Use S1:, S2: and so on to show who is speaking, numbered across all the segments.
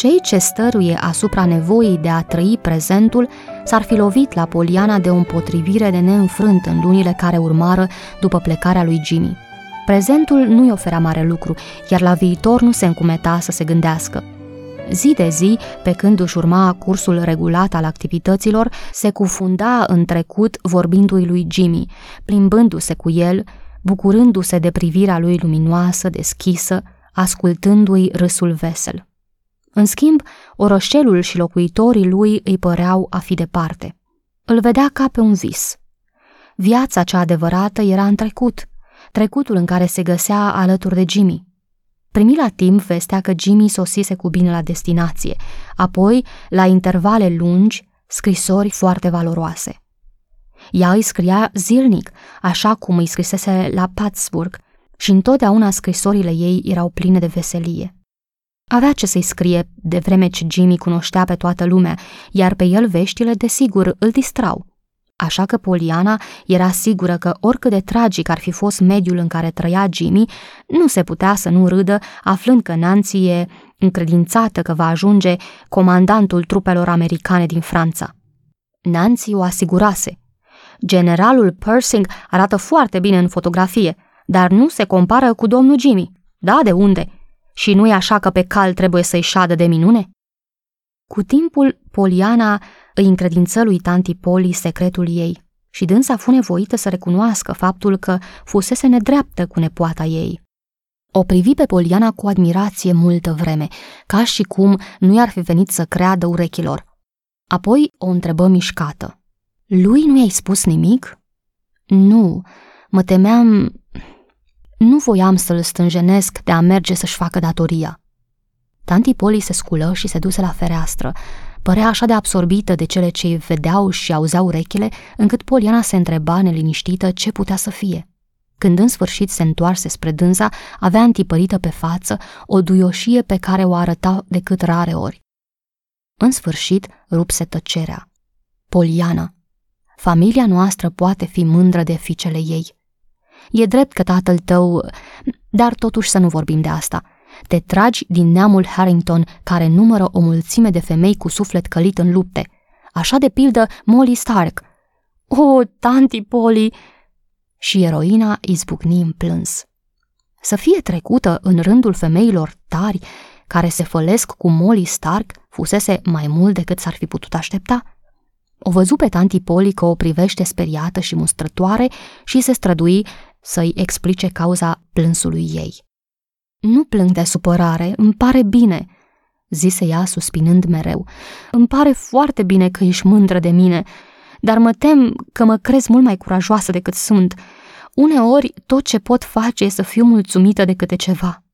S1: Cei ce stăruie asupra nevoii de a trăi prezentul s-ar fi lovit la Poliana de o împotrivire de neînfrânt în lunile care urmară după plecarea lui Jimmy. Prezentul nu-i oferea mare lucru, iar la viitor nu se încumeta să se gândească. Zi de zi, pe când își urma cursul regulat al activităților, se cufunda în trecut vorbindu-i lui Jimmy, plimbându-se cu el, bucurându-se de privirea lui luminoasă, deschisă, ascultându-i râsul vesel. În schimb, orășelul și locuitorii lui îi păreau a fi departe. Îl vedea ca pe un vis. Viața cea adevărată era în trecut, trecutul în care se găsea alături de Jimmy. Primi la timp vestea că Jimmy sosise cu bine la destinație, apoi, la intervale lungi, scrisori foarte valoroase. Ea îi scria zilnic, așa cum îi scrisese la Pattsburg, și întotdeauna scrisorile ei erau pline de veselie. Avea ce să-i scrie, de vreme ce Jimmy cunoștea pe toată lumea, iar pe el veștile, desigur, îl distrau. Așa că Poliana era sigură că oricât de tragic ar fi fost mediul în care trăia Jimmy, nu se putea să nu râdă aflând că Nancy e încredințată că va ajunge comandantul trupelor americane din Franța. Nancy o asigurase. Generalul Persing arată foarte bine în fotografie, dar nu se compară cu domnul Jimmy. Da, de unde? Și nu e așa că pe cal trebuie să-i șadă de minune? Cu timpul, Poliana îi încredință lui tanti Poli secretul ei și dânsa fu nevoită să recunoască faptul că fusese nedreaptă cu nepoata ei. O privi pe Poliana cu admirație multă vreme, ca și cum nu i-ar fi venit să creadă urechilor. Apoi o întrebă mișcată. Lui nu i-ai spus nimic? Nu, mă temeam... Nu voiam să-l stânjenesc de a merge să-și facă datoria. Tanti Poli se sculă și se duse la fereastră, Părea așa de absorbită de cele ce vedeau și auzeau urechile, încât Poliana se întreba neliniștită ce putea să fie. Când în sfârșit se întoarse spre dânsa, avea întipărită pe față o duioșie pe care o arăta decât rare ori. În sfârșit, rupse tăcerea. Poliana, familia noastră poate fi mândră de fiicele ei. E drept că tatăl tău... Dar totuși să nu vorbim de asta – te tragi din neamul Harrington, care numără o mulțime de femei cu suflet călit în lupte. Așa de pildă Molly Stark. O, tanti Polly! Și eroina izbucni în plâns. Să fie trecută în rândul femeilor tari care se fălesc cu Molly Stark fusese mai mult decât s-ar fi putut aștepta. O văzu pe tanti Polly că o privește speriată și mustrătoare și se strădui să-i explice cauza plânsului ei. Nu plâng de supărare, îmi pare bine, zise ea suspinând mereu. Îmi pare foarte bine că ești mândră de mine, dar mă tem că mă crezi mult mai curajoasă decât sunt. Uneori, tot ce pot face e să fiu mulțumită de câte ceva.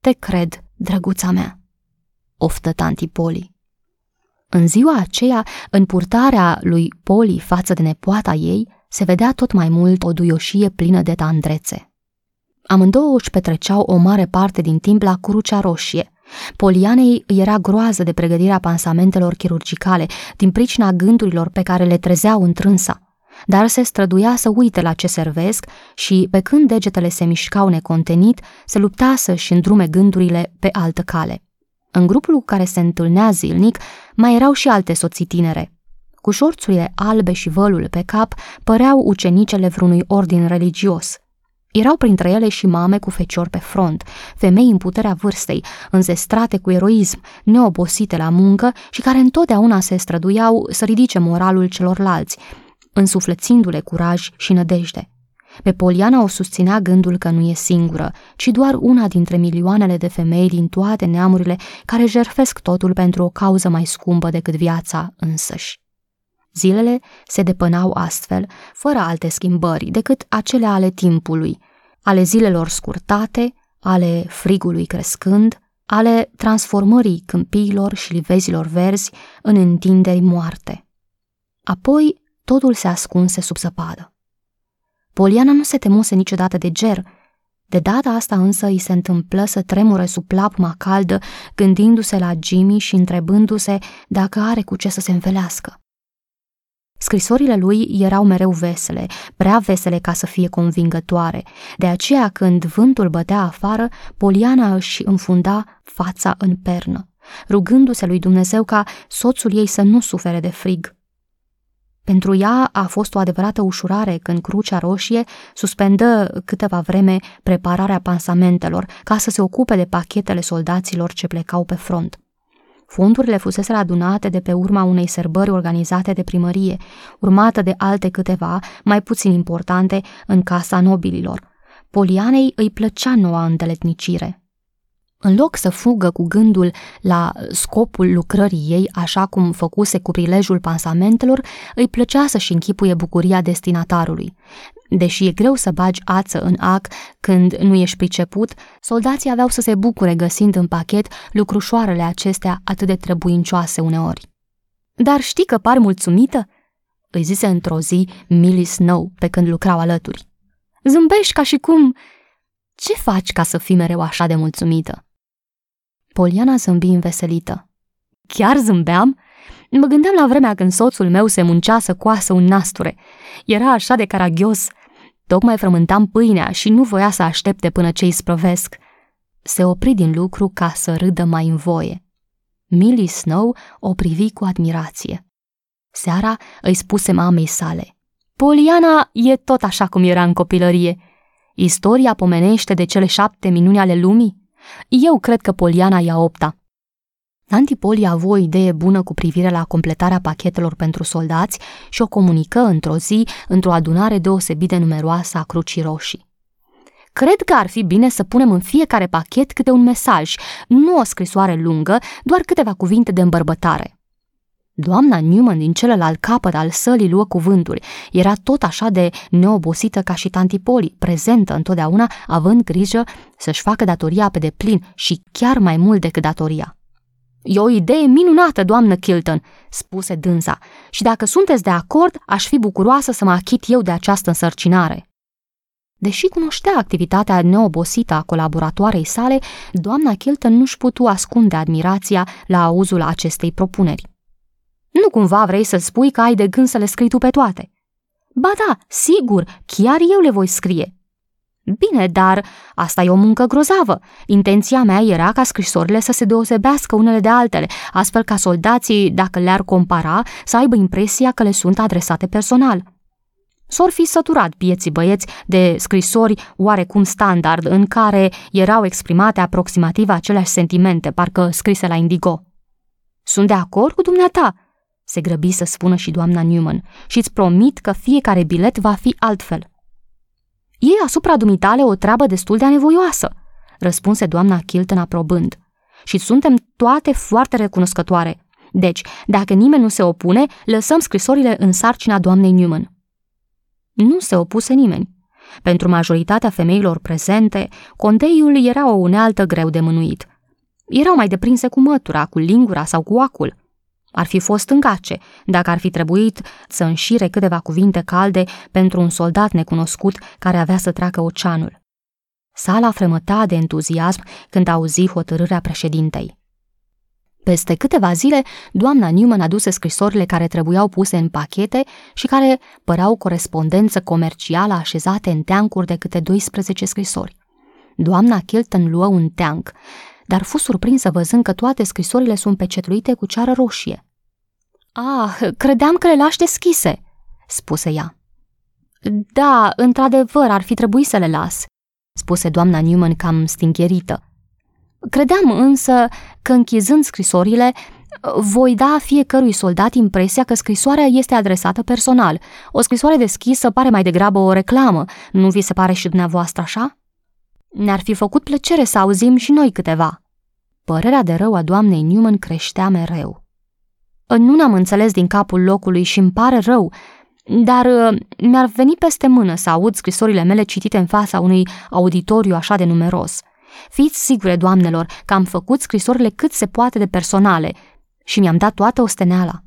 S1: Te cred, drăguța mea, oftă tanti Poli. În ziua aceea, în purtarea lui Poli față de nepoata ei, se vedea tot mai mult o duioșie plină de tandrețe. Amândouă își petreceau o mare parte din timp la Crucea Roșie. Polianei îi era groază de pregătirea pansamentelor chirurgicale, din pricina gândurilor pe care le trezeau întrânsa. Dar se străduia să uite la ce servesc și, pe când degetele se mișcau necontenit, se lupta să-și îndrume gândurile pe altă cale. În grupul cu care se întâlnea zilnic, mai erau și alte soții tinere. Cu șorțurile albe și vălul pe cap, păreau ucenicele vreunui ordin religios – erau printre ele și mame cu fecior pe front, femei în puterea vârstei, înzestrate cu eroism, neobosite la muncă și care întotdeauna se străduiau să ridice moralul celorlalți, însuflețindu-le curaj și nădejde. Pe Poliana o susținea gândul că nu e singură, ci doar una dintre milioanele de femei din toate neamurile care jerfesc totul pentru o cauză mai scumpă decât viața însăși. Zilele se depănau astfel, fără alte schimbări decât acele ale timpului, ale zilelor scurtate, ale frigului crescând, ale transformării câmpiilor și livezilor verzi în întinderi moarte. Apoi totul se ascunse sub zăpadă. Poliana nu se temuse niciodată de ger, de data asta însă îi se întâmplă să tremure sub plapuma caldă, gândindu-se la Jimmy și întrebându-se dacă are cu ce să se învelească. Scrisorile lui erau mereu vesele, prea vesele ca să fie convingătoare, de aceea când vântul bătea afară, Poliana își înfunda fața în pernă, rugându-se lui Dumnezeu ca soțul ei să nu sufere de frig. Pentru ea a fost o adevărată ușurare când Crucea Roșie suspendă câteva vreme prepararea pansamentelor ca să se ocupe de pachetele soldaților ce plecau pe front. Fondurile fusese adunate de pe urma unei sărbări organizate de primărie, urmată de alte câteva, mai puțin importante, în casa nobililor. Polianei îi plăcea noua îndeletnicire. În loc să fugă cu gândul la scopul lucrării ei, așa cum făcuse cu prilejul pansamentelor, îi plăcea să-și închipuie bucuria destinatarului. Deși e greu să bagi ață în ac când nu ești priceput, soldații aveau să se bucure găsind în pachet lucrușoarele acestea atât de trebuincioase uneori. Dar știi că par mulțumită?" îi zise într-o zi Millie Snow pe când lucrau alături. Zâmbești ca și cum... Ce faci ca să fii mereu așa de mulțumită?" Poliana zâmbi înveselită. Chiar zâmbeam? Mă gândeam la vremea când soțul meu se muncea să coasă un nasture. Era așa de caragios. Tocmai frământam pâinea și nu voia să aștepte până ce îi sprăvesc. Se opri din lucru ca să râdă mai în voie. Millie Snow o privi cu admirație. Seara îi spuse mamei sale. Poliana e tot așa cum era în copilărie. Istoria pomenește de cele șapte minuni ale lumii eu cred că Poliana ia opta. Tanti Poli a avut o idee bună cu privire la completarea pachetelor pentru soldați și o comunică într-o zi într-o adunare deosebit de numeroasă a Crucii Roșii. Cred că ar fi bine să punem în fiecare pachet câte un mesaj, nu o scrisoare lungă, doar câteva cuvinte de îmbărbătare. Doamna Newman din celălalt capăt al sălii luă cuvântul. Era tot așa de neobosită ca și Tantipoli, prezentă întotdeauna, având grijă să-și facă datoria pe deplin și chiar mai mult decât datoria. E o idee minunată, doamnă Kilton, spuse dânsa, și dacă sunteți de acord, aș fi bucuroasă să mă achit eu de această însărcinare. Deși cunoștea activitatea neobosită a colaboratoarei sale, doamna Kilton nu-și putu ascunde admirația la auzul acestei propuneri. Nu cumva vrei să spui că ai de gând să le scrii tu pe toate. Ba da, sigur, chiar eu le voi scrie. Bine, dar asta e o muncă grozavă. Intenția mea era ca scrisorile să se deosebească unele de altele, astfel ca soldații, dacă le-ar compara, să aibă impresia că le sunt adresate personal. S-or fi săturat pieții băieți de scrisori oarecum standard în care erau exprimate aproximativ aceleași sentimente, parcă scrise la indigo. Sunt de acord cu dumneata, se grăbi să spună și doamna Newman, și îți promit că fiecare bilet va fi altfel. E asupra dumitale o treabă destul de anevoioasă, răspunse doamna Kilton aprobând. Și suntem toate foarte recunoscătoare. Deci, dacă nimeni nu se opune, lăsăm scrisorile în sarcina doamnei Newman. Nu se opuse nimeni. Pentru majoritatea femeilor prezente, condeiul era o unealtă greu de mânuit. Erau mai deprinse cu mătura, cu lingura sau cu acul. Ar fi fost îngace dacă ar fi trebuit să înșire câteva cuvinte calde pentru un soldat necunoscut care avea să treacă oceanul. Sala fremăta de entuziasm când auzi hotărârea președintei. Peste câteva zile, doamna Newman aduse scrisorile care trebuiau puse în pachete și care păreau corespondență comercială așezate în teancuri de câte 12 scrisori. Doamna Kilton luă un teanc, dar fu surprinsă văzând că toate scrisorile sunt pecetluite cu ceară roșie. Ah, credeam că le lași deschise, spuse ea. Da, într-adevăr, ar fi trebuit să le las, spuse doamna Newman cam stincherită. Credeam însă că închizând scrisorile, voi da fiecărui soldat impresia că scrisoarea este adresată personal. O scrisoare deschisă pare mai degrabă o reclamă, nu vi se pare și dumneavoastră așa? Ne-ar fi făcut plăcere să auzim și noi câteva. Părerea de rău a doamnei Newman creștea mereu. Nu n-am înțeles din capul locului și îmi pare rău, dar uh, mi-ar veni peste mână să aud scrisorile mele citite în fața unui auditoriu așa de numeros. Fiți sigure, doamnelor, că am făcut scrisorile cât se poate de personale și mi-am dat toată osteneala.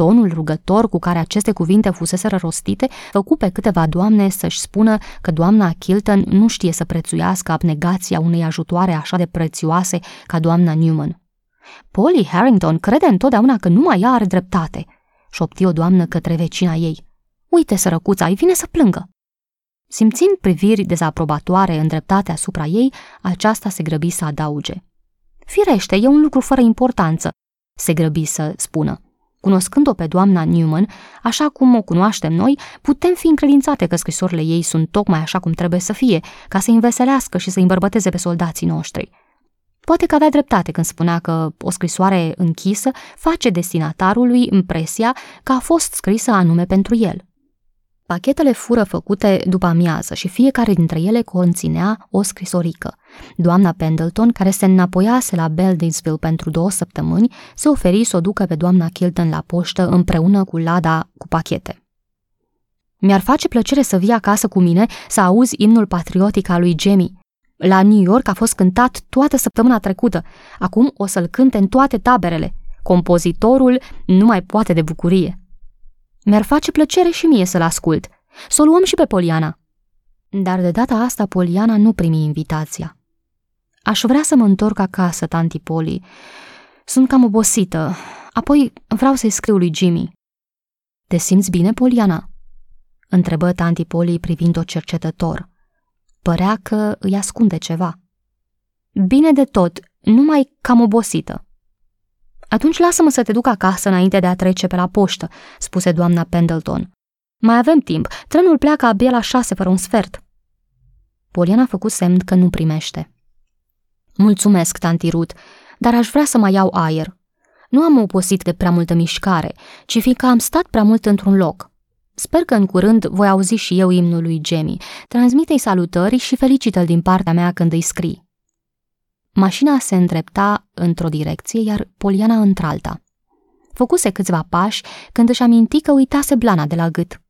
S1: Tonul rugător cu care aceste cuvinte fuseseră rostite făcu pe câteva doamne să-și spună că doamna Kilton nu știe să prețuiască abnegația unei ajutoare așa de prețioase ca doamna Newman. Polly Harrington crede întotdeauna că numai ea are dreptate, șopti o doamnă către vecina ei. Uite, sărăcuța, îi vine să plângă. Simțind priviri dezaprobatoare îndreptate asupra ei, aceasta se grăbi să adauge. Firește, e un lucru fără importanță, se grăbi să spună. Cunoscând-o pe doamna Newman, așa cum o cunoaștem noi, putem fi încredințate că scrisorile ei sunt tocmai așa cum trebuie să fie, ca să înveselească și să îmbărbăteze pe soldații noștri. Poate că avea dreptate când spunea că o scrisoare închisă face destinatarului impresia că a fost scrisă anume pentru el. Pachetele fură făcute după amiază și fiecare dintre ele conținea o scrisorică. Doamna Pendleton, care se înapoiase la Beldinsville pentru două săptămâni, se oferi să o ducă pe doamna Kilton la poștă împreună cu lada cu pachete. Mi-ar face plăcere să vii acasă cu mine să auzi imnul patriotic al lui Jamie. La New York a fost cântat toată săptămâna trecută. Acum o să-l cânte în toate taberele. Compozitorul nu mai poate de bucurie. Mi-ar face plăcere și mie să-l ascult. Să o luăm și pe Poliana. Dar de data asta Poliana nu primi invitația. Aș vrea să mă întorc acasă, tanti Poli. Sunt cam obosită. Apoi vreau să-i scriu lui Jimmy. Te simți bine, Poliana? Întrebă tanti Poli privind-o cercetător. Părea că îi ascunde ceva. Bine de tot, numai cam obosită. Atunci lasă-mă să te duc acasă înainte de a trece pe la poștă, spuse doamna Pendleton. Mai avem timp, trenul pleacă abia la șase fără un sfert. Poliana a făcut semn că nu primește. Mulțumesc, tanti Ruth, dar aș vrea să mai iau aer. Nu am oposit de prea multă mișcare, ci fiindcă am stat prea mult într-un loc. Sper că în curând voi auzi și eu imnul lui Jamie. Transmite-i salutări și felicită-l din partea mea când îi scrii. Mașina se îndrepta într-o direcție, iar Poliana într-alta. Făcuse câțiva pași când își aminti că uitase blana de la gât.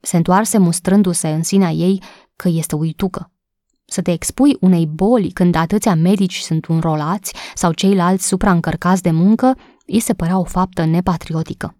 S1: Se întoarse mustrându-se în sinea ei că este uitucă. Să te expui unei boli când atâția medici sunt înrolați sau ceilalți supraîncărcați de muncă, îi se părea o faptă nepatriotică.